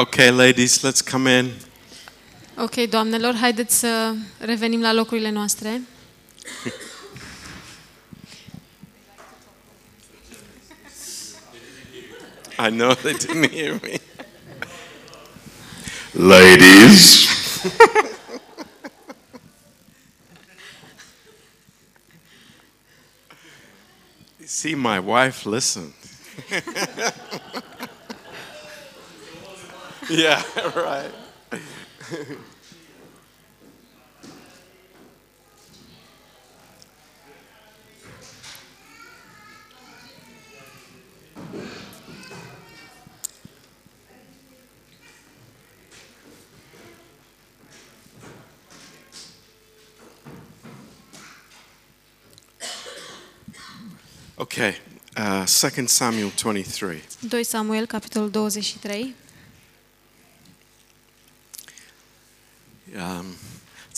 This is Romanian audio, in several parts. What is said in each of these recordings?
Okay, ladies, let's come in. Ok, doamnelor, haideți să revenim la locurile noastre. I know they didn't hear me. Ladies, See, my wife listened. yeah, right. Okay, uh, 2 Samuel 23. 2 Samuel, capitolul 23.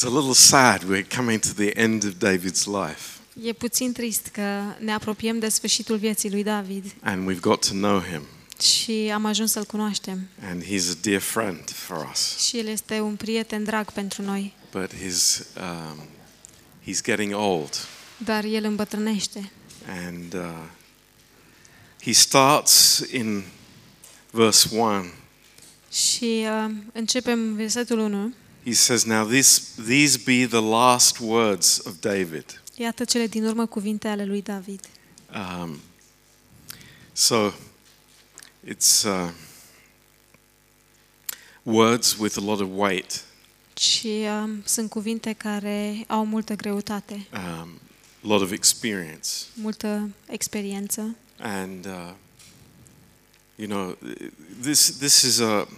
It's a little sad we're coming to the end of David's life E puțin trist că ne apropiem de sfârșitul vieții lui David and we've got to know him. și am ajuns să-l cunoaștem. And he's a dear friend for us. Și el este un prieten drag pentru noi, But his, um, he's getting old. dar el îmbătrânește. And uh, he starts in verse 1. Și uh, începem versetul 1. He says, Now this, these be the last words of David. Iată cele din urmă cuvinte ale lui David. Um, so it's uh, words with a lot of weight, Și uh, sunt cuvinte care au multă greutate, um, a lot of experience. multă experiență. And, uh, you know, this, this is a,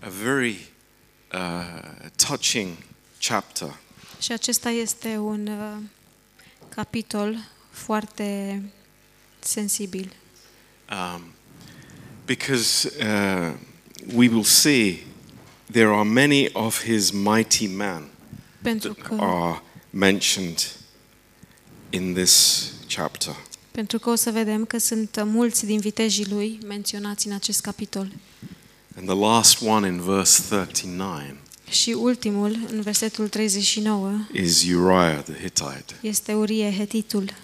a very uh, touching chapter. Și acesta este un uh, capitol foarte sensibil, Um, because uh, we will see there are many of his mighty men pentru that că, are mentioned in this chapter. pentru că o să vedem că sunt mulți din vitejii lui menționați în acest capitol. And the last one in verse 39 Și ultimul, în versetul 39, is Uriah the Hittite. este Urie Hetitul.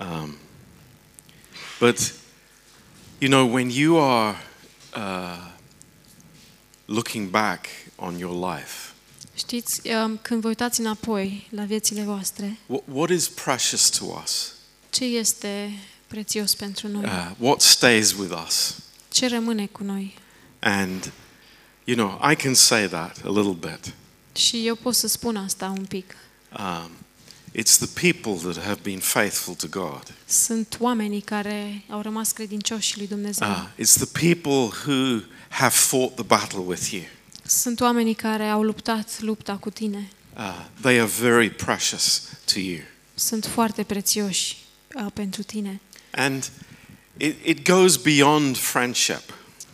Um, but, you know, when you are uh, looking back on your life, Știți, um, când vă uitați înapoi la viețile voastre, what, what is precious to us? ce este prețios pentru noi? Uh, what stays with us? Ce rămâne cu noi? And, you know, I can say that a little bit. Și eu pot să spun asta un pic. Um, it's the people that have been faithful to God. Sunt oamenii care au rămas credincioși lui Dumnezeu. Uh, it's the people who have fought the battle with you. Sunt oamenii care au luptat lupta cu tine. Uh, they are very precious to you. Sunt foarte prețioși uh, pentru tine. And it, it goes beyond friendship.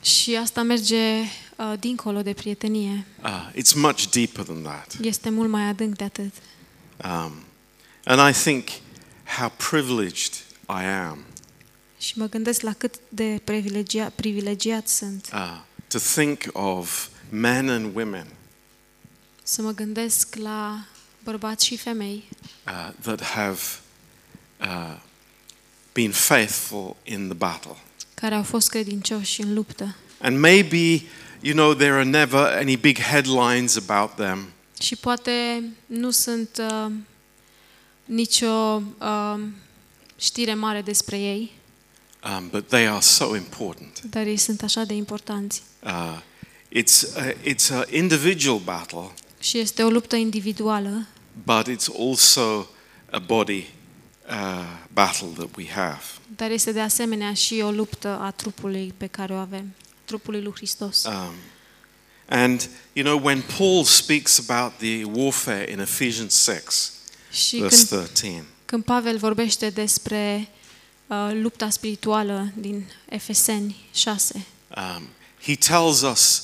Și asta merge uh, dincolo de prietenie. Uh, it's much deeper than that. Este mult mai adânc de atât. Um, and I think how privileged I am Și mă gândesc la cât de privilegia, privilegiat sunt. uh, to think of men and women Să mă gândesc la bărbați și femei uh, that have uh, been faithful in the battle. care au fost credincioși în luptă. And maybe, you know, there are never any big headlines about them, Și poate nu sunt uh, nicio uh, știre mare despre ei, um, but they are so important. dar ei sunt așa de importanți. Uh, it's a, it's an individual battle, Și este o luptă individuală, but it's also a body uh, battle that we have. dar este de asemenea și o luptă a trupului pe care o avem, trupului lui Hristos. Um, and you know, when Paul speaks about the warfare in Ephesians 6, Și verse când, 13, când Pavel vorbește despre uh, lupta spirituală din Efeseni 6, um, he tells us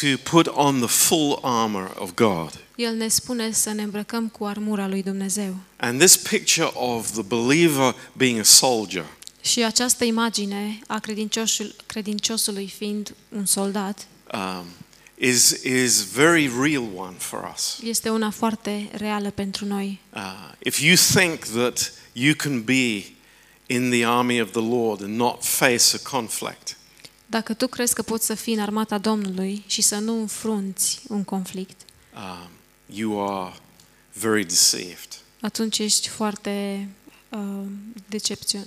to put on the full armor of God. el ne spune să ne îmbrăcăm cu armura lui Dumnezeu. And this picture of the believer being a soldier Și această imagine a credincioșul, credinciosului fiind un soldat um, is, is very real one for us. este una foarte reală pentru noi. Uh, if you think that you can be in the army of the Lord and not face a conflict, Dacă tu crezi că poți să fii în armata Domnului și să nu înfrunți un conflict, um, you are very deceived. atunci ești foarte uh, decepțion,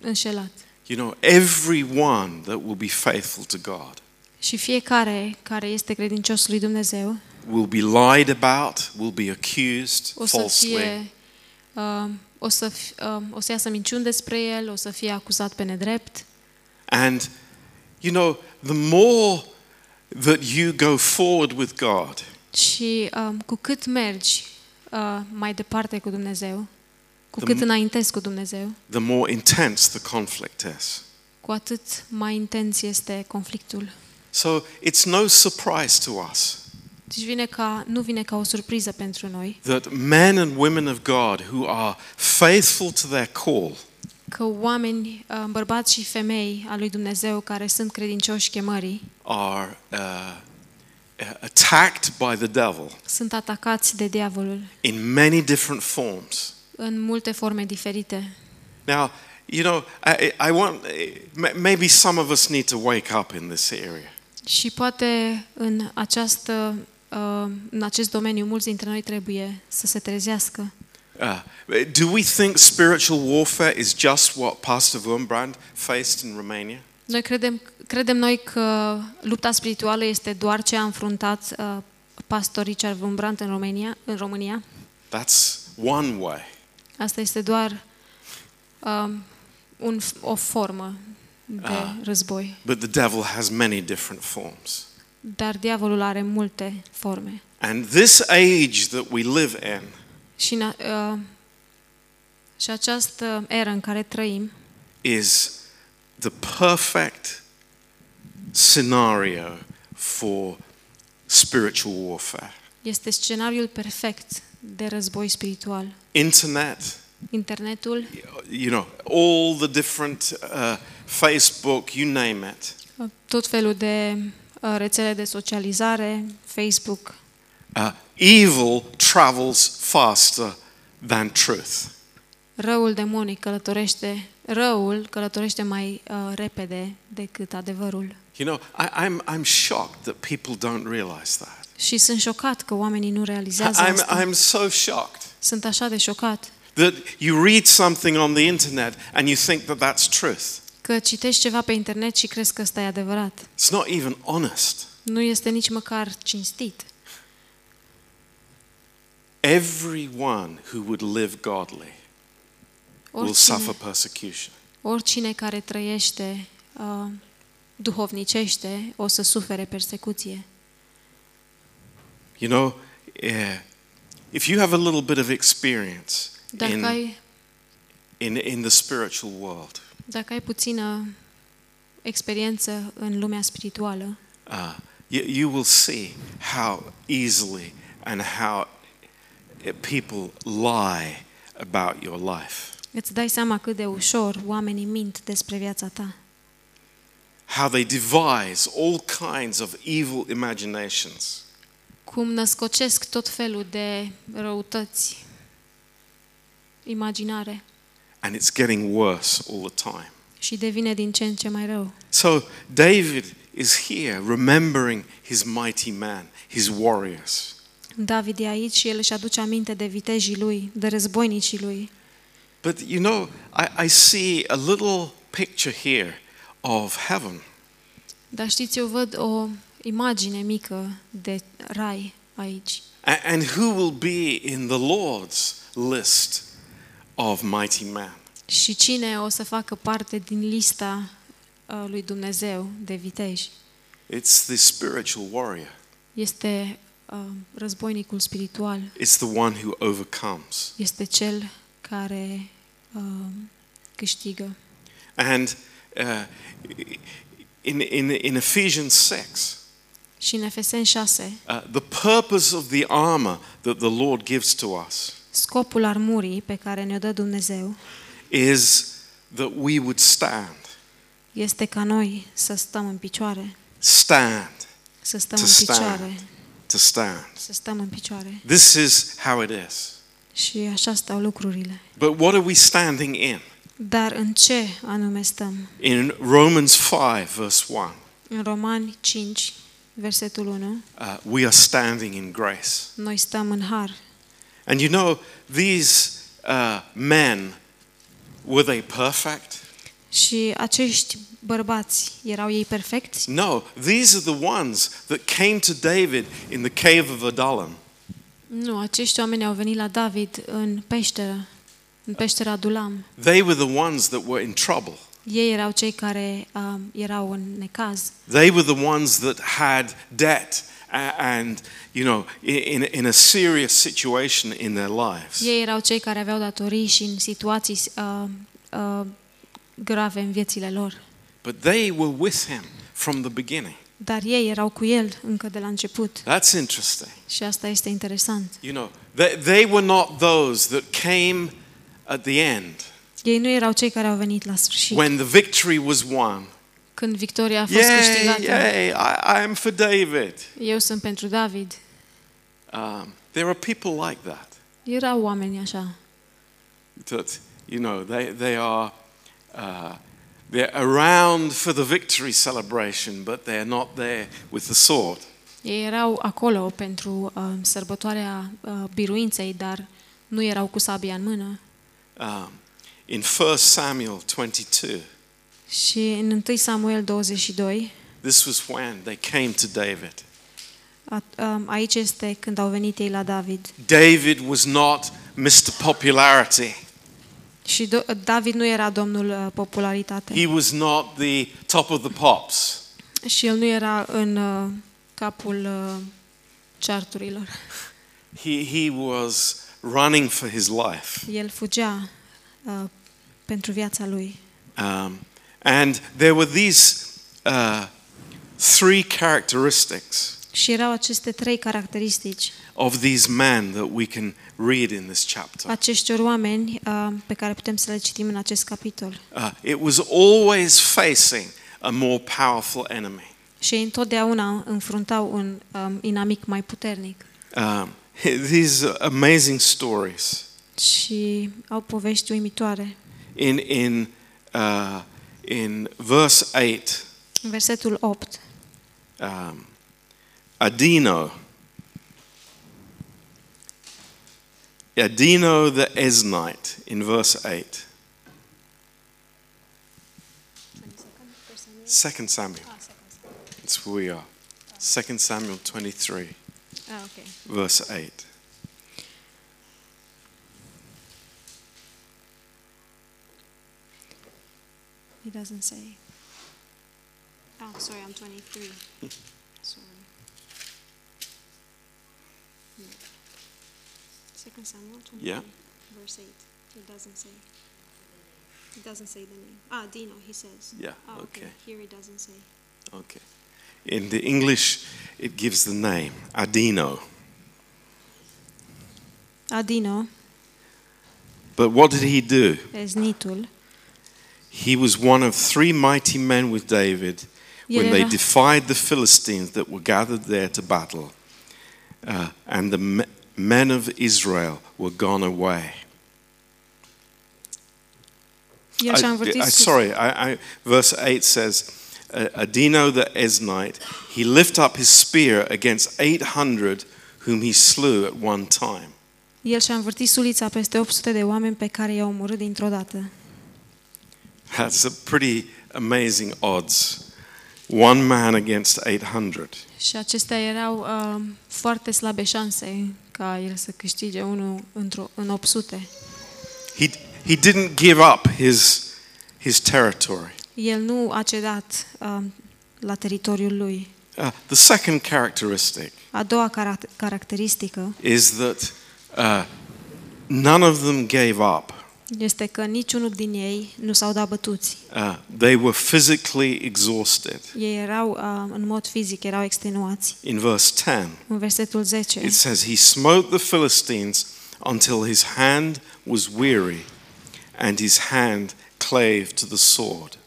înșelat. You know, everyone that will be faithful to God Și fiecare care este credincios lui Dumnezeu will be lied about, will be accused o să falsely, fie uh, o să, fi, uh, o să iasă minciuni despre el, o să fie acuzat pe nedrept And, you know, the more that you go forward with God, și uh, cu cât mergi uh, mai departe cu Dumnezeu, cu The cât m- înaintezi cu Dumnezeu, the more intense the conflict is. cu atât mai intens este conflictul. So it's no surprise to us Deci vine ca, nu vine ca o surpriză pentru noi that men and women of God who are faithful to their call că oameni, uh, bărbați și femei al lui Dumnezeu care sunt credincioși chemării, are uh, uh, attacked by the devil sunt atacați de diavolul in many different forms. în multe forme diferite. Now, you know, I, I want m- maybe some of us need to wake up in this area. Și poate în, această, uh, în acest domeniu mulți dintre noi trebuie să se trezească. Uh, do we think spiritual warfare is just what Pastor Wurmbrand faced in Romania? Noi credem, credem noi că lupta spirituală este doar ce a înfruntat uh, pastor Richard Wurmbrand în România, în România. That's one way. Asta este doar um, un, o formă de Ah. război. But the devil has many different forms. Dar diavolul are multe forme. And this age that we live in Și, în, uh, și această eră în care trăim is the perfect scenario for spiritual warfare. este scenariul perfect de război spiritual. Internet, Internetul, you know, all the different uh, Facebook, you name it. tot felul de uh, rețele de socializare, Facebook, Uh, evil travels faster than truth. răul demonic călătorește, răul călătorește mai uh, repede decât adevărul. You know, I, I'm, I'm shocked that people don't realize that. Și sunt șocat că oamenii nu realizează I'm, asta. I'm so shocked Sunt așa de șocat that you read something on the internet and you think that that's truth. că citești ceva pe internet și crezi că ăsta e adevărat. It's not even honest. Nu este nici măcar cinstit. Everyone who would live godly will suffer Oricine, persecution. oricine care trăiește uh, duhovnicește o să sufere persecuție. You know, yeah, if you have a little bit of experience Dacă in, ai, in, in the spiritual world, dacă ai puțină experiență în lumea spirituală, uh, you, you will see how easily and how uh, people lie about your life. îți dai seama cât de ușor oamenii mint despre viața ta. How they devise all kinds of evil imaginations. Cum născocesc tot felul de răutăți imaginare And it's getting worse all the time. și devine din ce în ce mai rău. So David is here remembering his mighty man, his warriors. David e aici și el își aduce aminte de vitejii lui, de războinicii lui. But you know, I, I see a little picture here of heaven. Dar știți, eu văd o imagine mică de rai aici. A- And who will be in the Lord's list of mighty men? Și cine o să facă parte din lista uh, lui Dumnezeu de viteji? It's the spiritual warrior. Este uh, războinicul spiritual, It's the one who overcomes. este cel care uh, câștigă. And uh, in, in, in Ephesians 6, Și în Efeseni 6, uh, the purpose of the armor that the Lord gives to us scopul armurii pe care ne-o dă Dumnezeu is that we would stand. este ca noi să stăm în picioare, Stand. să stăm To în stand. Picioare, To stand. să stăm în picioare. This is how it is. Și așa stau lucrurile. But what are we standing in? Dar în ce anume stăm? In Romans 5, verse 1, În Romani 5, versetul 1, uh, we are standing in grace. noi stăm în har. And you know, these uh, men, were they perfect? Și acești bărbați, erau ei perfecți? No, these are the ones that came to David in the cave of Adullam. Nu, acești oameni au venit la David în peșteră, în peștera Adulam. They were the ones that were in trouble. Ei erau cei care um, erau în necaz. They were the ones that had debt a- and, you know, in, in a serious situation in their lives. Ei erau cei care aveau datorii și în situații uh, uh, grave în viețile lor. But they were with him from the beginning. Dar ei erau cu el încă de la început. That's interesting. Și asta este interesant. You know, they, they were not those that came at the end Ei nu erau cei care au venit la sfârșit. when the victory was won. Când victoria a fost Yay, câștigată. yay, I, I am for David. Eu sunt pentru David. Um, there are people like that. Erau oameni așa. That, you know, they, they are uh, they're around for the victory celebration, but they're not there with the sword. Ei erau acolo pentru uh, sărbătoarea uh, biruinței, dar nu erau cu sabia în mână. Um, in 1 Samuel 22, Și în 1 Samuel 22, this was when they came to David. a, um, aici este când au venit ei la David. David was not Mr. Popularity. Și Do- David nu era domnul uh, popularitate. He was not the top of the pops. Și el nu era în uh, capul uh, charturilor. He, he was running for his life. El fugea uh, pentru viața lui. Um, and there were these uh, three characteristics Și erau aceste trei caracteristici, of these men that we can read in this chapter. acești oameni uh, pe care putem să le citim în acest capitol. Uh, it was always facing a more powerful enemy. Și ei întotdeauna înfruntau un um, inamic mai puternic. Um, these are amazing stories. Și au povești uimitoare. In, in, uh, in verse 8, În versetul 8, um, Adino, Adino the Esnite, in verse 8. Second Samuel. That's where we are. Second Samuel 23, Ah, ok. verse 8. He doesn't say. Oh, sorry, I'm 23. sorry. No. Second Samuel 23, Yeah. verse 8. It doesn't say. It doesn't say the name. Ah, Dino, he says. Yeah, Ah, okay. okay. Here it doesn't say. Okay. In the English, it gives the name Adino. Adino, But what did he do? eznitul, He was one of three mighty men with David when they defied the Philistines that were gathered there to battle, uh, and the me- men of Israel were gone away. I- I- sorry, I, I, verse 8 says, Adino the Esnite, he lifted up his spear against 800 whom he slew at one time. El și-a învârtit sulița peste 800 de oameni pe care i-a omorât dintr-o dată. That's a pretty amazing odds. One man against 800. Și acestea erau uh, foarte slabe șanse ca el să câștige unul într-o, în 800. He, he didn't give up his, his territory. El nu a cedat uh, la teritoriul lui. Uh, the second characteristic A doua carac- caracteristică is that uh, none of them gave up. Este că niciunul din ei nu s-au dat bătuți. Uh, they were physically exhausted. Ei erau uh, în mod fizic, erau extenuați. In verse 10, În versetul 10, it says, He smote the Philistines until his hand was weary and his hand clave to the sword.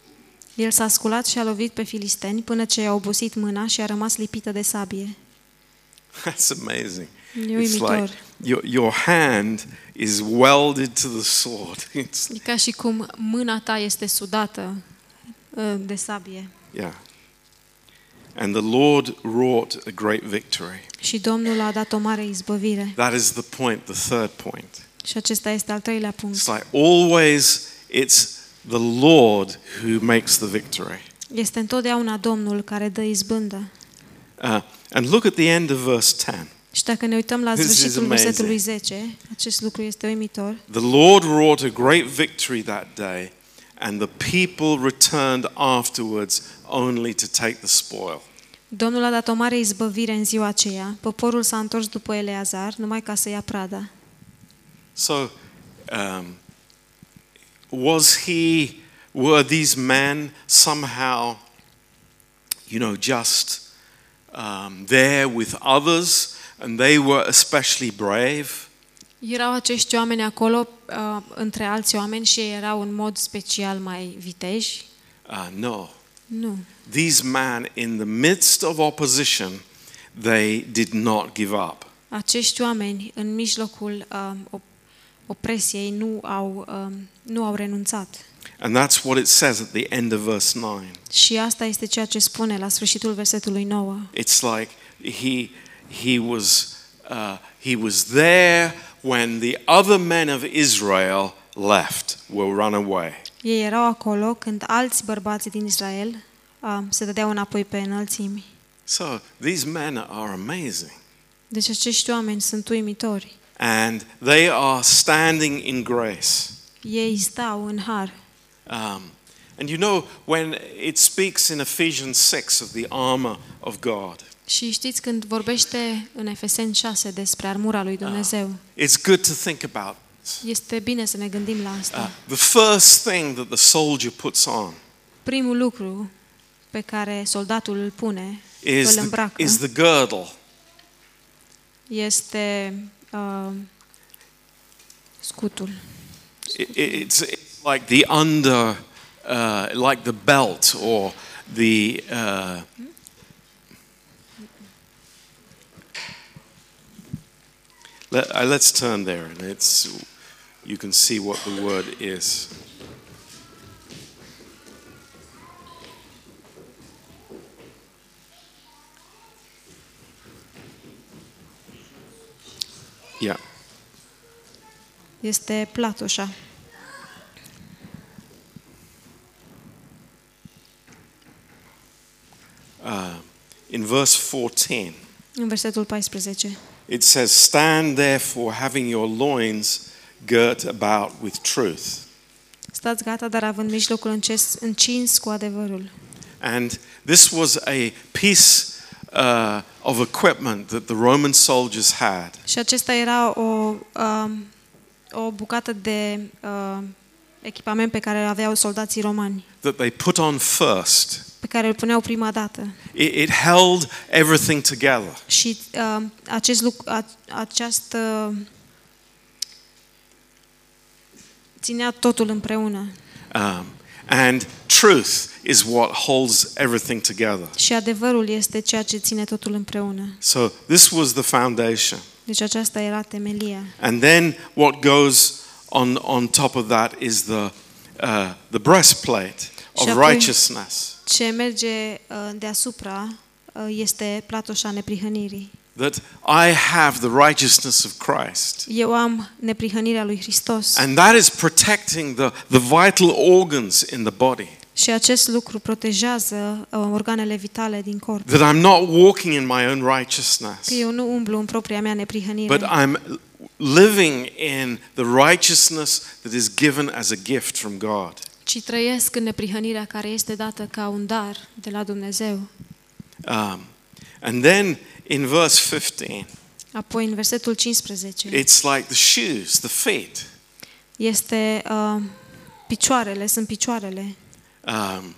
El s-a sculat și a lovit pe filisteni până ce i-a obosit mâna și a rămas lipită de sabie. That's amazing. E It's uimitor. like your, your hand is welded to the sword. It's, E ca și cum mâna ta este sudată uh, de sabie. yeah. And the Lord wrought a great victory. Și Domnul a dat o mare izbăvire. That is the point, the third point. Și acesta este al treilea punct. It's like always it's the Lord who makes the victory. Este întotdeauna Domnul care dă izbândă. Uh, and look at the end of verse 10. Și dacă ne uităm la This is sfârșitul amazing. versetului 10, acest lucru este uimitor. The Lord wrought a great victory that day, and the people returned afterwards only to take the spoil. Domnul a dat o mare izbăvire în ziua aceea. Poporul s-a întors după Eleazar numai ca să ia prada. So, um, was he, were these men somehow, you know, just um, there with others and they were especially brave? Erau acești oameni acolo uh, între alți oameni și ei erau în mod special mai viteji? Uh, no. Nu. These men, in the midst of opposition, they did not give up. Acești oameni în mijlocul uh, op- opresiei nu au, uh, nu au renunțat. And that's what it says at the end of verse 9. Și asta este ceea ce spune la sfârșitul versetului 9. It's like he, he, was, uh, he was there when the other men of Israel left, were run away. Ei erau acolo când alți bărbați din Israel uh, se dădeau înapoi pe înălțimi. So these men are amazing. Deci acești oameni sunt uimitori. And they are standing in grace. Ei stau în har. Um, and you know, when it speaks in Ephesians 6 of the armor of God, Și știți când vorbește în Efeseni 6 despre armura lui Dumnezeu, it's good to think about this. este bine să ne gândim la Uh, asta. the first thing that the soldier puts on Primul lucru pe care soldatul îl pune, is îl the, îmbracă, is the girdle. este uh, scutul. It- it's, it's like the under, uh, like the belt or the. Uh, let, uh, let's turn there, and it's you can see what the word is. Yeah. Este platoșa. Uh, in verse 14, În versetul 14. It says, Stand therefore, having your loins girt about with truth. Stați gata, dar având mijlocul înces, încins cu adevărul. And this was a piece uh, of equipment that the Roman soldiers had. Și acesta era o, um, o bucată de uh, echipament pe care îl aveau soldații romani, that they put on first. pe care îl puneau prima dată. It, it held everything together. Și uh, acest lucru, a, această ținea totul împreună. Um, and truth is what holds everything together. Și adevărul este ceea ce ține totul împreună. So this was the foundation. Deci aceasta era temelia. And then what goes on, on top of that is the, uh, the breastplate of Și apoi- righteousness. Ce merge uh, deasupra uh, este platoșa neprihănirii. That I have the righteousness of Christ. Eu am neprihănirea lui Hristos And that is protecting the, the vital organs in the body. și acest lucru protejează uh, organele vitale din corp. That I'm not walking in my own righteousness, Că eu nu umblu în propria mea neprihănire, but I'm living in the righteousness that is given as a gift from God. ci trăiesc în neprihănirea care este dată ca un dar de la Dumnezeu. Um, and then in verse 15, Apoi, în versetul 15, it's like the shoes, the feet. este uh, picioarele, sunt picioarele. Um,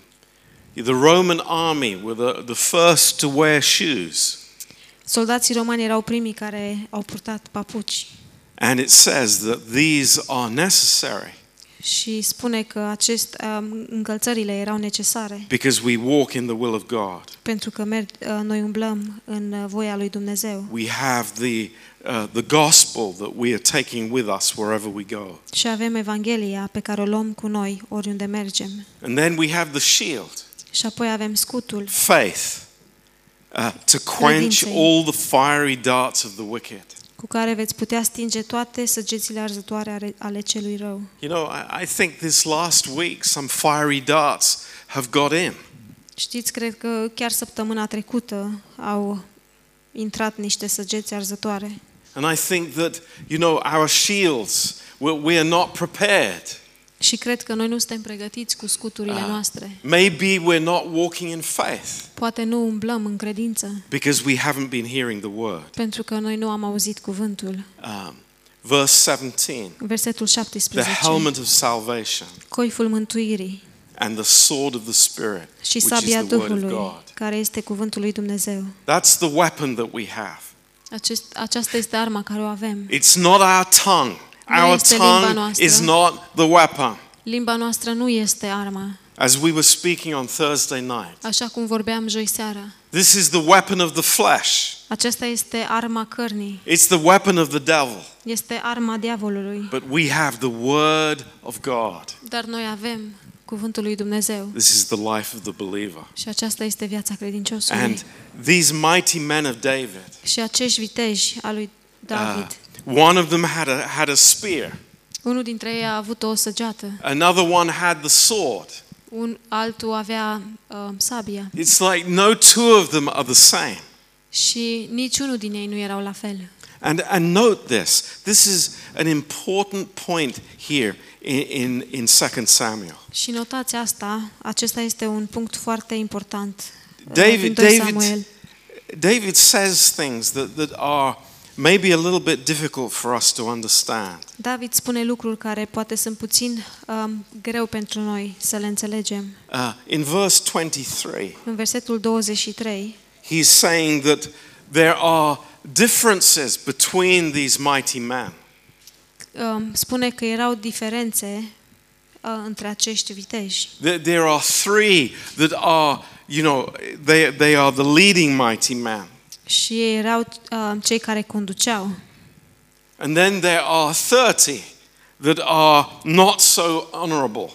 the Roman army were the, the first to wear shoes. Soldații romani erau primii care au purtat papuci. And it says that these are necessary. și spune că acest, um, încălțările erau necesare because we walk in the will of God. pentru că merg, uh, noi umblăm în uh, voia lui Dumnezeu We have the, uh, the gospel that we are taking with us wherever we go. și avem Evanghelia pe care o luăm cu noi oriunde mergem. And then we have the shield, Și apoi avem scutul, faith, uh, to quench Credinței. all the fiery darts of the wicked. Cu care veți putea stinge toate săgețile arzătoare ale- ale celui rău. You know, I, I think this last week some fiery darts have got in. Știți, cred că chiar săptămâna trecută au intrat niște săgeți arzătoare. And I think that, you know, our shields, we, we are not prepared. Și cred că noi nu suntem pregătiți cu scuturile Ah. noastre. Maybe we're not walking in faith Poate nu umblăm în credință, because we haven't been hearing the word. pentru că noi nu am auzit cuvântul. Um, verse 17 Versetul the 17. helmet of salvation Coiful mântuirii and the sword of the Spirit, și which is sabia the word of Duhului, God. care este cuvântul lui Dumnezeu. That's the weapon that we have. Acest, aceasta este arma care o avem. It's not our tongue. Nu Our este limba tongue noastră. is not the weapon. Limba noastră nu este arma, As we were speaking on Thursday night, așa cum vorbeam joi seara. this is the weapon of the flesh. Aceasta este arma cărnii, It's the weapon of the devil. este arma diavolului. But we have the word of God. Dar noi avem cuvântul lui Dumnezeu This is the life of the believer. și aceasta este viața credinciosului. And these mighty men of David, Și acești viteji al lui uh, David, one of them had a, had a spear, unul dintre ei a avut o săgeată, another one had the sword. un altul avea uh, sabia It's like no two of them are the same. și niciunul din ei nu erau la fel. And, and note this this is an important point here in, in, in 2 Samuel. Și notați asta, acesta este un punct foarte important. uh, David, în 2 David, Samuel. David says things that, that are maybe a little bit difficult for us to understand. David spune lucruri care poate sunt puțin um, greu pentru noi să le înțelegem. Uh, in verse 23, În versetul 23, he's saying that there are differences between these mighty men. um, spune că erau diferențe uh, între acești viteji. There, there are three that are, you know, they, they are the leading mighty men. Și ei erau uh, cei care conduceau. And then there are 30 that are not so honorable.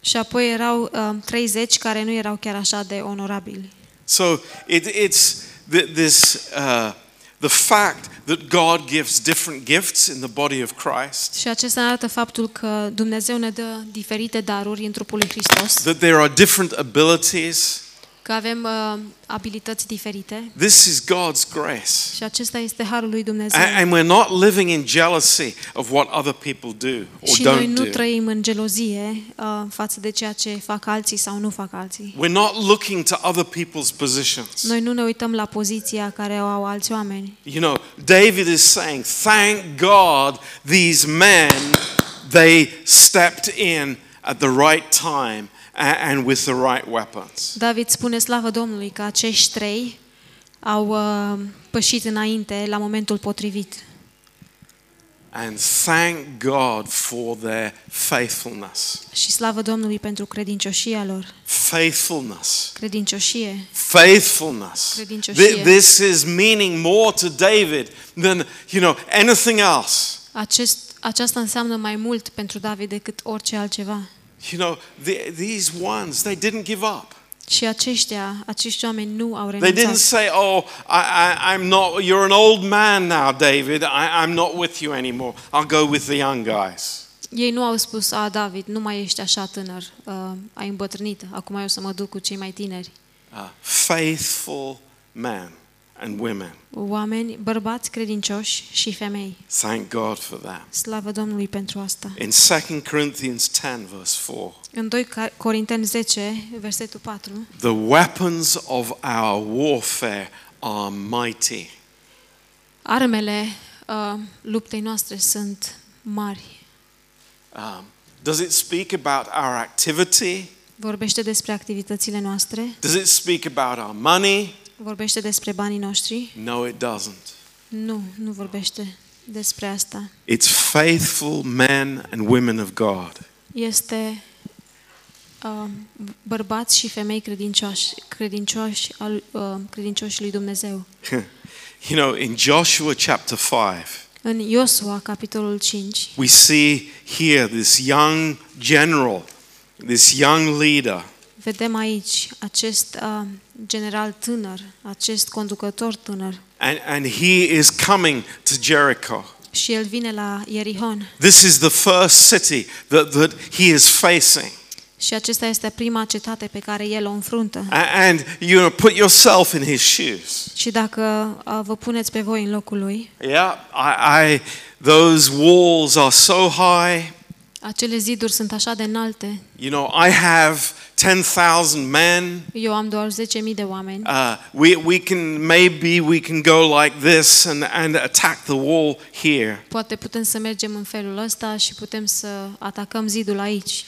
Și apoi erau um, 30 care nu erau chiar așa de onorabili. So it, it's th- this, uh, the fact that God gives different gifts in the body of Christ, Și acesta arată faptul că Dumnezeu ne dă diferite daruri în trupul lui Hristos, that there are different abilities. Că avem uh, abilități diferite This is God's grace. și acesta este harul lui Dumnezeu. A- And we're not living in jealousy of what other people do or Și noi don't nu do. trăim în gelozie uh, față de ceea ce fac alții sau nu fac alții. We're not looking to other people's positions. Noi nu ne uităm la poziția care o au alți oameni. You know, David is saying, thank God these men, they stepped in at the right time a- and with the right weapons. David spune slavă Domnului că acești trei au uh, pășit înainte la momentul potrivit. And thank God for their faithfulness. Și slavă Domnului pentru credincioșia lor. Faithfulness. Credincioșie. Faithfulness. Credincioșie. Th- This is meaning more to David than, you know, anything else. Acest, aceasta înseamnă mai mult pentru David decât orice altceva. You know, the, these ones, they didn't give up. Și aceștia, acești oameni nu au They didn't renunțat. say, "Oh, I, I, I'm not. You're an old man now, David. I, I'm not with you anymore. I'll go with the young guys." Ei nu au spus, a, David, nu mai ești așa tânăr, uh, ai îmbătrânit, acum eu să mă duc cu cei mai tineri. Uh, faithful men and women. Oameni, bărbați credincioși și femei. Thank God for that. Slavă Domnului pentru asta. In 2 Corinthians 10, verse 4, În 2 Corinteni 10, versetul 4, the weapons of our warfare are mighty. armele uh, luptei noastre sunt mari. Um, does it speak about our activity? Vorbește despre activitățile noastre, Does it speak about our money? Vorbește despre banii noștri. No, it doesn't. Nu, nu vorbește despre asta. It's faithful men and women of God. este uh, bărbați și femei credincioși, credincioși, al, uh, credincioși lui Dumnezeu. You know, in Joshua chapter 5, În Iosua, capitolul 5, we see here this young general, this young leader, vedem aici acest uh, general tânăr, acest conducător tânăr and, and he is coming to Jericho. și el vine la Ierihon. This is the first city that, that he is facing. Și acesta este prima cetate pe care el o înfruntă. A- And you know, put yourself in his shoes. Și dacă uh, vă puneți pe voi în locul lui, Yeah, I, I those walls are so high. Acele ziduri sunt așa de înalte. You know, I have 10,000 men. Eu am doar 10.000 de oameni. Uh, we, we can, maybe we can go like this and, and attack the wall here. Poate putem să mergem în felul ăsta și putem să atacăm zidul aici.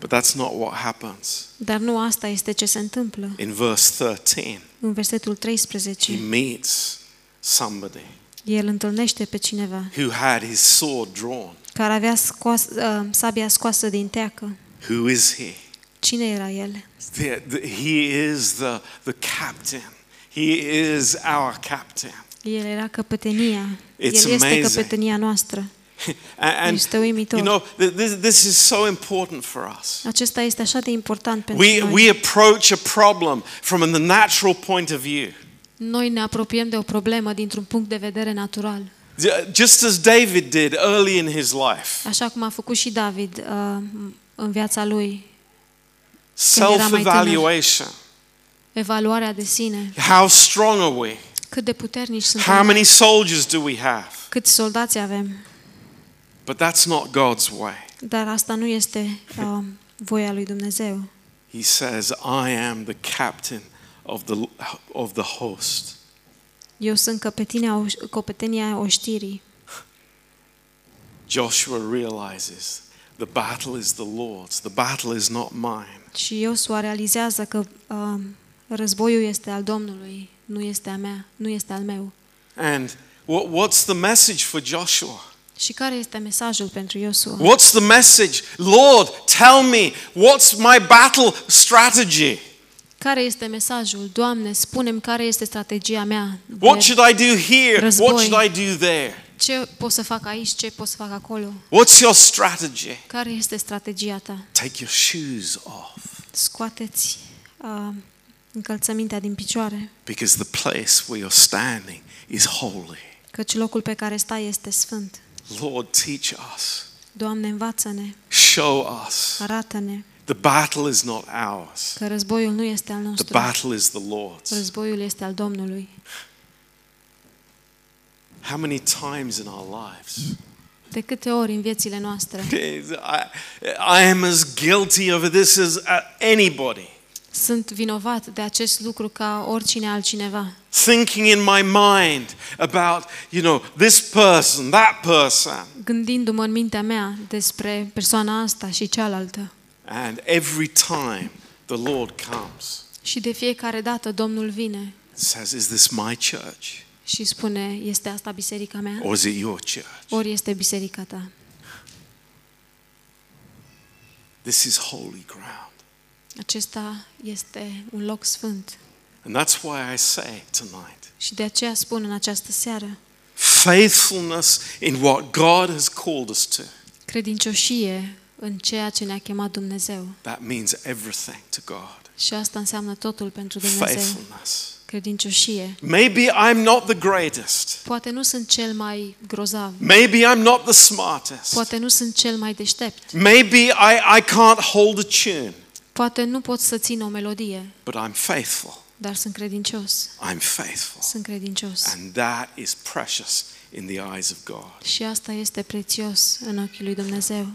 But that's not what happens. Dar nu asta este ce se întâmplă. In verse 13, În versetul he 13, meets somebody el întâlnește pe cineva who had his sword drawn. Care avea scoas, uh, sabia scoasă din teacă. Who is he? Cine era el? The- the- he is the, the captain. He is our captain. El era căpetenia. It's El este amazing. căpetenia noastră. And, Este uimitor. you know, th- this, this is so important for us. Acesta este așa de important pentru We, noi. we approach a problem from the natural point of view. Noi ne apropiem de o problemă dintr-un punct de vedere natural. Just as David did early in his life. Așa cum a făcut și David uh, în viața lui. Self-evaluation. Evaluarea de sine. How strong are we? Cât de puternici How suntem. many soldiers do we have? Câți soldați avem. But that's not God's way. Dar asta nu este uh, voia lui Dumnezeu. He says, I am the captain of the, of the host. Eu sunt căpetenia, oș- căpetenia oștirii. Joshua realizes the battle is the Lord's, the battle is not mine. Și Iosua realizează că uh, războiul este al Domnului, nu este a mea, nu este al meu. And what, what's the message for Joshua? Și care este mesajul pentru Iosua? What's the message? Lord, tell me, what's my battle strategy? Care este mesajul? Doamne, spune-mi care este strategia mea. de- What should I do here? What Război. should I do there? Ce pot să fac aici, ce pot să fac acolo? What's your strategy? Care este strategia ta? Take your shoes off Scoateți uh, încălțămintea din picioare, because the place where you're standing is holy. căci locul pe care stai este sfânt. Lord, teach us, Doamne, învață-ne, show us. arată-ne The battle is not ours, că războiul nu este al the nostru, battle is the Lord's. războiul este al Domnului. How many times in our lives? De câte ori în viețile noastre I, I am as guilty of this as uh, anybody. sunt vinovat de acest lucru ca oricine altcineva. Thinking in my mind about, you know, this person, that person. Gândindu-mă în mintea mea despre persoana asta și cealaltă. And every time the Lord comes, Și de fiecare dată Domnul vine says, Is this my church? și spune, este asta biserica mea? Or is it your church? Ori este biserica ta? This is holy ground. Acesta este un loc sfânt. And that's why I say tonight Și de aceea spun în această seară, faithfulness in what God has called us to. credincioșie în ceea ce ne-a chemat Dumnezeu. That means everything to God. Și asta înseamnă totul pentru Dumnezeu. Faithfulness. Credincioșie. Maybe I'm not the greatest. Poate nu sunt cel mai grozav. Maybe I'm not the smartest. Poate nu sunt cel mai deștept. Maybe I, I can't hold a tune, Poate nu pot să țin o melodie, but I'm faithful. dar sunt credincios. I'm faithful. Sunt credincios. And that is precious in the eyes of God. Și asta este prețios în ochii lui Dumnezeu.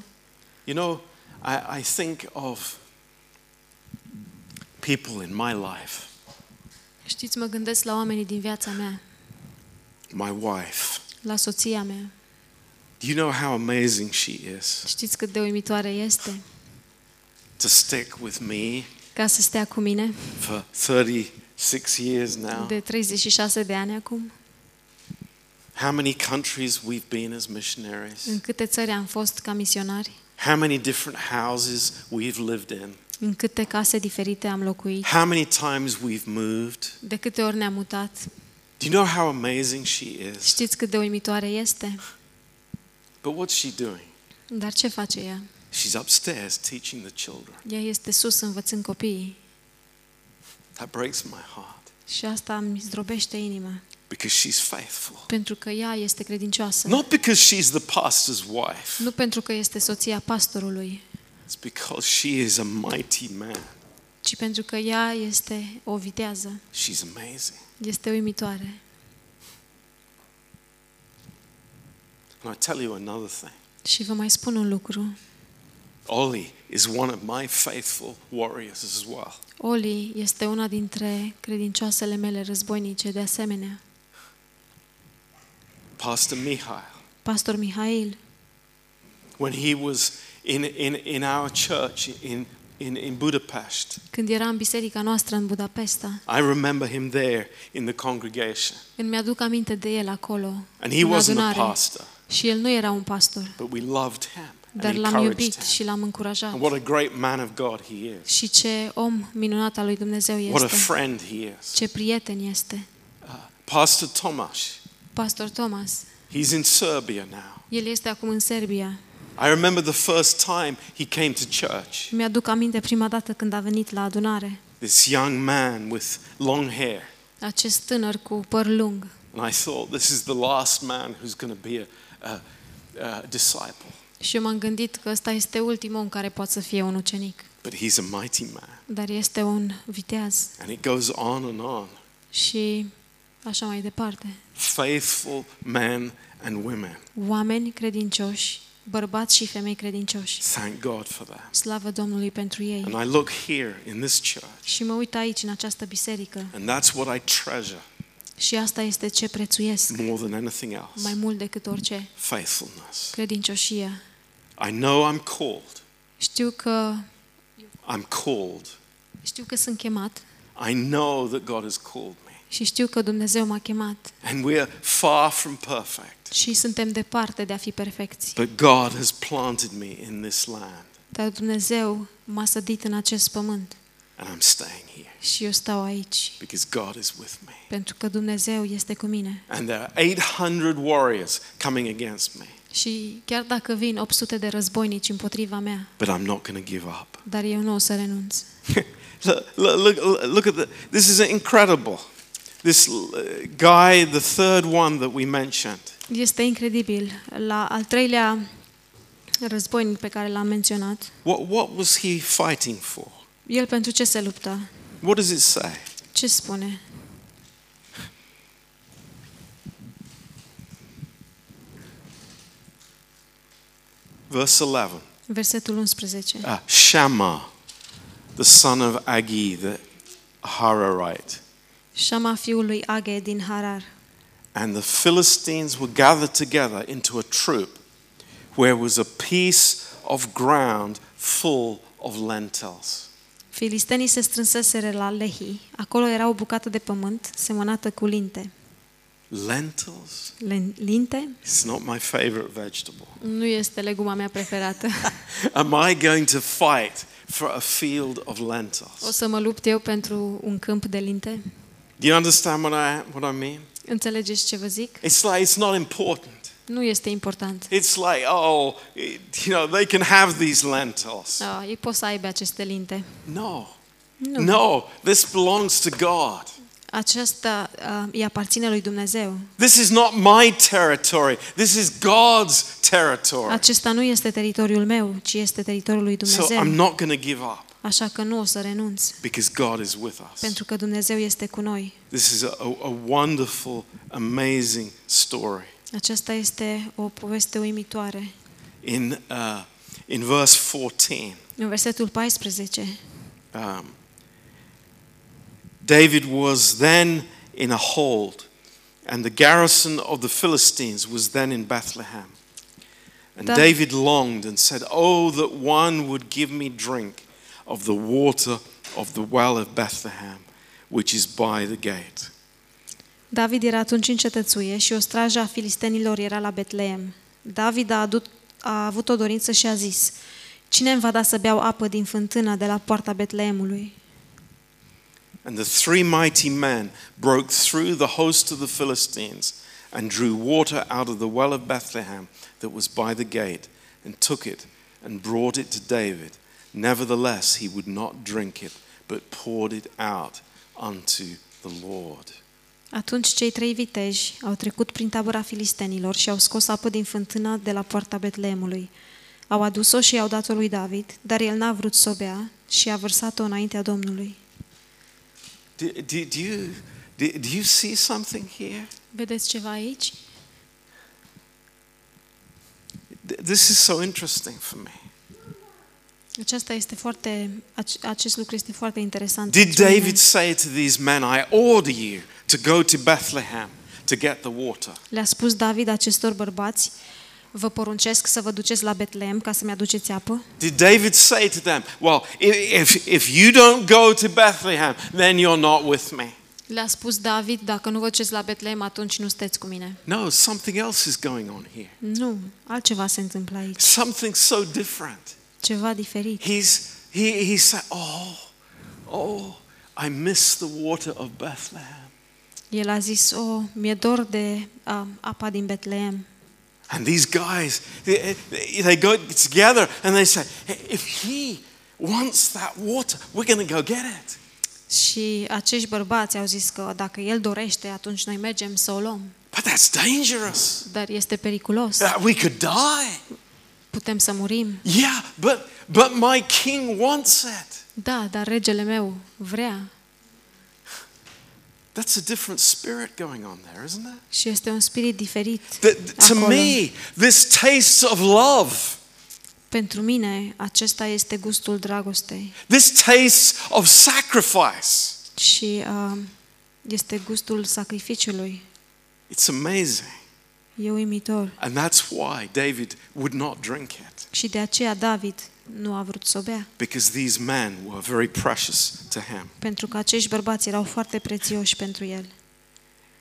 You know, I, I think of people in my life, Știți, mă gândesc la oamenii din viața mea, my wife. la soția mea. Do you know how amazing she is Știți cât de uimitoare este to stick with me ca să stea cu mine for 36 years now? de 36 de ani acum. How many countries we've been as missionaries? În câte țări am fost ca misionari? How many different houses we've lived in? În câte case diferite am locuit? How many times we've moved? De câte ori ne-am mutat? Do you know how amazing she is? Știți cât de uimitoare este? But what's she doing? Dar ce face ea? She's upstairs teaching the children. Ea este sus învățând copiii. That breaks my heart Și asta îmi zdrobește inima. Because she's faithful. Pentru că ea este credincioasă. Not because she's the pastor's wife, Nu pentru că este soția pastorului, it's because she is a mighty man. ci pentru că ea este o vitează. She's amazing. Este uimitoare. And I tell you another thing. Și vă mai spun un lucru. Ollie is one of my faithful warriors as well. Oli este una dintre credincioasele mele războinice de asemenea. Pastor Mihail, Pastor Mihail, when he was in, in, in our church in, in, in Budapest, când era în biserica noastră în Budapesta, I remember him there in the congregation. îmi mi-aduc aminte de el acolo, And he în wasn't a adunare. pastor, Și el nu era un pastor, but we loved him dar and l-am encouraged iubit him. și l-am încurajat. And what a great man of God he is. Și ce om minunat al lui Dumnezeu What a este. friend he is. Ce prieten este. Uh, Pastor Tomas, Pastor Thomas, he's in Serbia now. el este acum în Serbia. I remember the first time he came to church. Mi-aduc aminte prima dată când a venit la adunare. This young man with long hair. Acest tânăr cu păr lung. And I thought, this is the last man who's going to be a, a, a disciple. Și eu m-am gândit că ăsta este ultimul om care poate să fie un ucenic. But he's a mighty man. Dar este un viteaz. And it goes on and on. Și așa mai departe. Faithful men and women. Oameni credincioși, bărbați și femei credincioși. Thank God for that. Slavă Domnului pentru ei. And I look here in this church, Și mă uit aici, în această biserică. and that's what I treasure Și asta este ce prețuiesc more than anything else mai mult decât orice. faithfulness. Credincioșia. I know I'm called. Știu că, I'm called. știu că sunt chemat I know that God has called me. Și știu că Dumnezeu m-a chemat. And we're far from perfect. Și suntem departe de a fi perfecți. But God has planted me in this land, Dar Dumnezeu m-a sădit în acest pământ and I'm staying here și eu stau aici because God is with me. pentru că Dumnezeu este cu mine. And there are 800 warriors coming against me, Și chiar dacă vin 800 de războinici împotriva mea, but I'm not going to give up. dar eu nu o să renunț. look, look, look, look at the, this is incredible. This uh, guy, the third one that we mentioned, Este incredibil. La al treilea războinic pe care l-am menționat, what, what was he fighting for? el pentru ce se lupta? What does it say? Ce spune? Verse 11. Versetul 11. Uh, Shammah, the son of Agi, the Hararite. Shama fiului Age din Harar. And the Philistines were gathered together into a troop where was a piece of ground full of lentils. Filistenii se strânseseră la Lehi. Acolo era o bucată de pământ semănată cu linte. Lentils? Len- linte It's not my favorite vegetable. nu este leguma mea preferată. Am I going to fight for a field of O lentils? să mă lupt eu pentru un câmp de linte? Do you understand what I, what I mean? Înțelegeți ce vă zic? It's like it's not important. Nu este important. It's like, oh, it- you know, they can have these lentils. Da, ei pot să aibă aceste linte. No. Nu. No, this belongs to God. Aceasta uh, îi aparține lui Dumnezeu. This is not my territory. This is God's territory. Acesta nu este teritoriul meu, ci este teritoriul lui So I'm Dumnezeu. not going to give up Așa că nu o să renunț, because God is with us. pentru că Dumnezeu este cu noi. This is a, a wonderful, amazing story. Aceasta este o poveste uimitoare. In, uh, in verse 14, În versetul 14, um, David was then in a hold, and the garrison of the Philistines was then in Bethlehem. And Da- David longed and said, Oh, that one would give me drink of the water of the well of Bethlehem, which is by the gate. David era atunci în cetățuie și o strajă a filistenilor era la. David a, adut, a avut o dorință și a zis, Cine îmi va da să beau apă din fântâna de la poarta Betleemului? And the three mighty men broke through the host of the Philistines and drew water out of the well of Bethlehem that was by the gate and took it and brought it to David. Nevertheless, he would not drink it, but poured it out unto the Lord. Atunci cei trei viteji au trecut prin tabăra filistenilor și au scos apă din fântâna de la poarta Betleemului. Au adus-o și i-au dat-o lui David, dar el n-a vrut să o bea și a vărsat-o înaintea Domnului. Do, do, do, you, do, do you see something here? Vedeți ceva aici? Th- This is so interesting for me. Aceasta este foarte, ac- acest lucru este foarte interesant. Did pentru mine. David say to these men, I order you to go to Bethlehem to get the water? Le-a spus David acestor bărbați, vă poruncesc să vă duceți la Betleem ca să-mi aduceți apă? Did David say to them, Well, i- if, if you don't go to Bethlehem, then you're not with me? Le-a spus David, dacă nu vă duceți la Betleem, atunci nu sunteți cu mine. No, something else is going on here. Nu, altceva se întâmplă aici. Something so different. Ceva diferit. He's, he, he said, Oh, oh, I miss the water of Bethlehem. El a zis, o, mi-e dor de uh, apa din Betleem. And these guys, they, they go together and they say, "Hey, if he wants that water, we're going to go get it. Și acești bărbați au zis că dacă el dorește, atunci noi mergem să o luăm. But that's dangerous. Dar este periculos. Uh, we could die. Putem să murim. Yeah, but, but my king wants it. Da, dar regele meu vrea. That's a different spirit going on there, isn't it? Și este un spirit diferit That, to acolo. me, this taste of love, Pentru mine, acesta este gustul dragostei. this taste of sacrifice, Și uh, este gustul sacrificiului. it's amazing. E uimitor. And that's why David would not drink it, Și de aceea David nu a vrut să o bea. because these men were very precious to him. Pentru că acești bărbați erau foarte prețioși pentru el.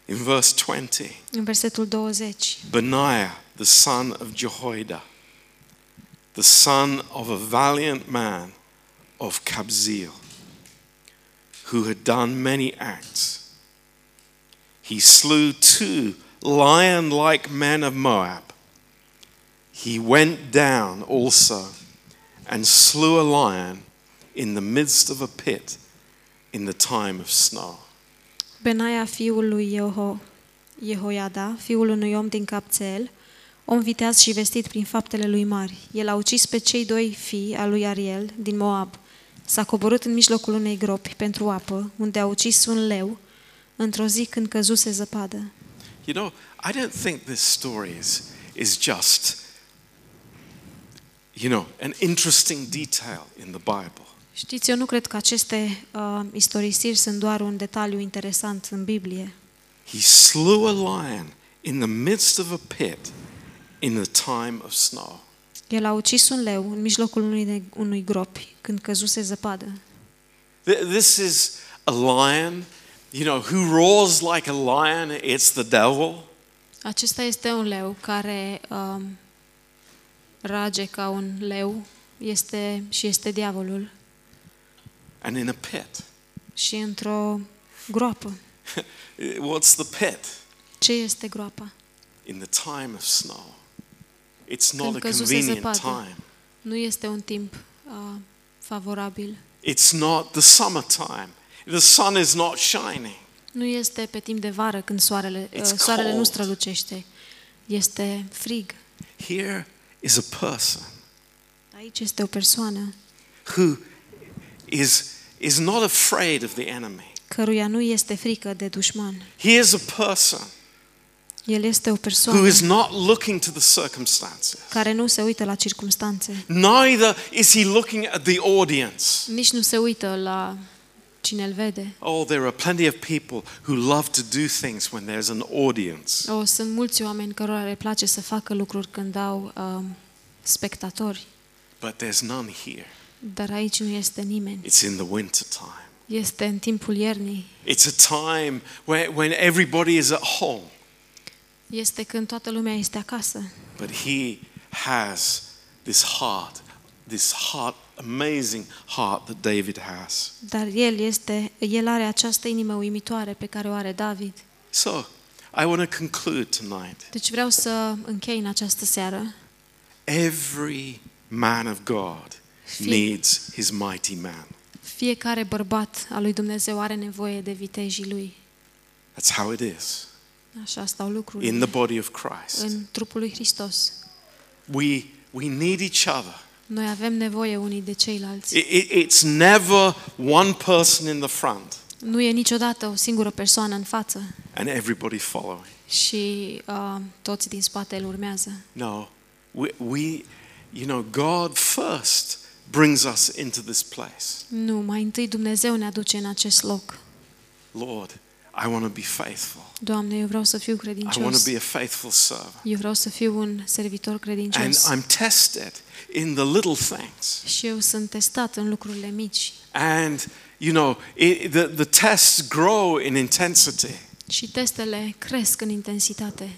In verse 20, În versetul 20. Benaiah, the son of Jehoiada, the son of a valiant man of Kabzeel, who had done many acts. He slew two lion like men of Moab. He went down also and slew a lion in the midst of a pit in the time of snow. Benaia fiul lui Jeho, Jehoiada, fiul unui om din Capțel, om viteaz și vestit prin faptele lui mari. El a ucis pe cei doi fii al lui Ariel din Moab. S-a coborât în mijlocul unei gropi pentru apă, unde a ucis un leu, într-o zi când căzuse zăpadă. You know, I don't think this story is, is just, you know, an interesting detail in the Bible. Știți, eu nu cred că aceste uh, istorisiri sunt doar un detaliu interesant în Biblie. He slew a lion in the midst of a pit in the time of snow. El a ucis un leu în mijlocul unui, unui gropi, când căzuse zăpadă. Th- This is a lion, you know, who roars like a lion, it's the devil. Acesta este un leu care um, rage ca un leu este, și este diavolul And in a pit. și într-o groapă. What's the pit? Ce este groapa? In the time of snow. It's not Când a căzuse convenient zăpadă. time. Nu este un timp uh, favorabil. It's not the summertime. The sun is not shining. Nu este pe timp de vară când soarele, uh, It's soarele nu cold. strălucește. Este frig. Here is a person Aici este o persoană who is, is not afraid of the enemy. căruia nu este frică de dușman. He is a person El este o who persoană is not looking to the circumstances. care nu se uită la circumstanțe. Neither is he looking at the audience. Nici nu se uită la cine îl vede. Oh, there are plenty of people who love to do things when there's an audience. O, sunt mulți oameni cărora le place să facă lucruri când au um, spectatori, But there's none here. dar aici nu este nimeni. It's in the winter time. Este în timpul iernii. It's a time where, when everybody is at home, Este când toată lumea este acasă. but He has this heart, this heart, amazing heart that David has. Dar el este, el are această inimă uimitoare pe care o are David. So, I want to conclude tonight. Deci vreau să închei în această seară. Every man of God Fie- needs his mighty man. Fiecare bărbat al lui Dumnezeu are nevoie de vitejii lui. That's how it is Așa stau lucrurile. in the body of Christ. În trupul lui Hristos. We, we need each other. Noi avem nevoie unii de ceilalți. It- it- it's never one person in the front Nu e niciodată o singură persoană în față and everybody following. și uh, toți din spate îl urmează. No, we, we, you know, God first brings us into this place. Nu, mai întâi Dumnezeu ne aduce în acest loc. Lord, I want to be faithful. Doamne, eu vreau să fiu I want credincios. to be a faithful servant. Eu vreau să fiu un servitor And credincios. I'm tested in the little things. Și eu sunt testat în lucrurile mici. And, you know, it, the, the tests grow in intensity. Și testele cresc în intensitate.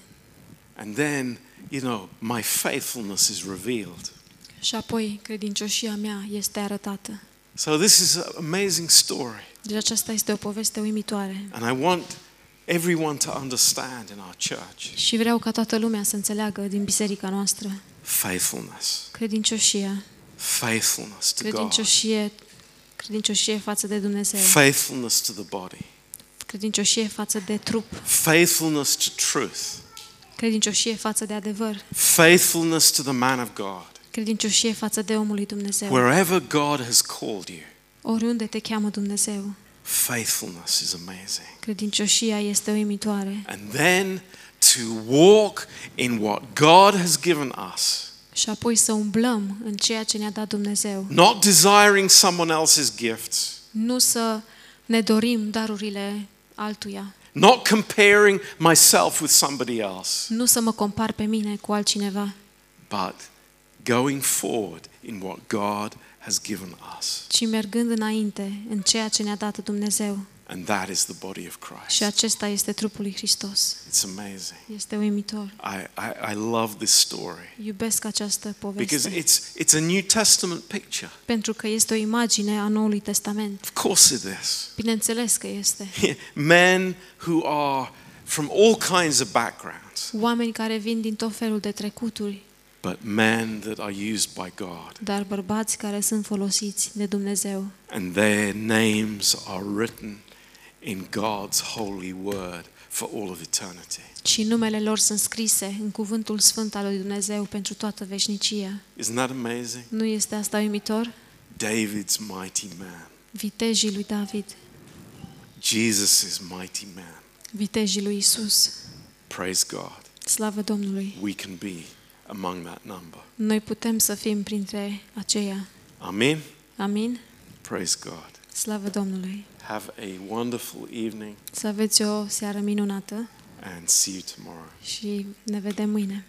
And then, you know, my faithfulness is revealed. Și apoi credincioșia mea este arătată. So this is an amazing story. Deci aceasta este o poveste uimitoare. And I want everyone to understand in our church Și vreau ca toată lumea să înțeleagă din biserica noastră faithfulness. credincioșia, Faithfulness to God. credincioșie, credincioșie față de Dumnezeu, Faithfulness to the body. credincioșie față de trup, Faithfulness to truth. credincioșie față de adevăr, Faithfulness to the man of God. Credincioșie față de omul lui Dumnezeu. Wherever God has called you, Oriunde te cheamă Dumnezeu, faithfulness is amazing. credincioșia este uimitoare. And then to walk in what God has given us, Și apoi să umblăm în ceea ce ne-a dat Dumnezeu. not desiring someone else's gifts, Nu să ne dorim darurile altuia. not comparing myself with somebody else, Nu să mă compar pe mine cu altcineva, but going forward in what God has given us. ci mergând înainte în ceea ce ne-a dat Dumnezeu. And that is the body of Și Christ. acesta este trupul lui Hristos. It's amazing. Este uimitor. I, I, I love this story Iubesc această because poveste it's, it's a New Testament picture. pentru că este o imagine a Noului Testament. Of course it is. Bineînțeles că este. Men who are from all kinds of backgrounds, Oameni care vin din tot felul de trecuturi, but men that are used by God. dar bărbați care sunt folosiți de Dumnezeu. And their names are written in God's holy word for all of eternity. Și numele lor sunt scrise în cuvântul sfânt al lui Dumnezeu pentru toată veșnicia. Isn't that amazing? Nu este asta uimitor? David's mighty man. Vitejii lui David, Jesus' mighty man. vitejii lui Isus. Praise God. Slavă Domnului! We can be among that number. Noi putem să fim printre aceia. Amen. Amin? Praise God. Slavă Domnului! Have a wonderful evening Să aveți o seară minunată and see you tomorrow. și ne vedem mâine.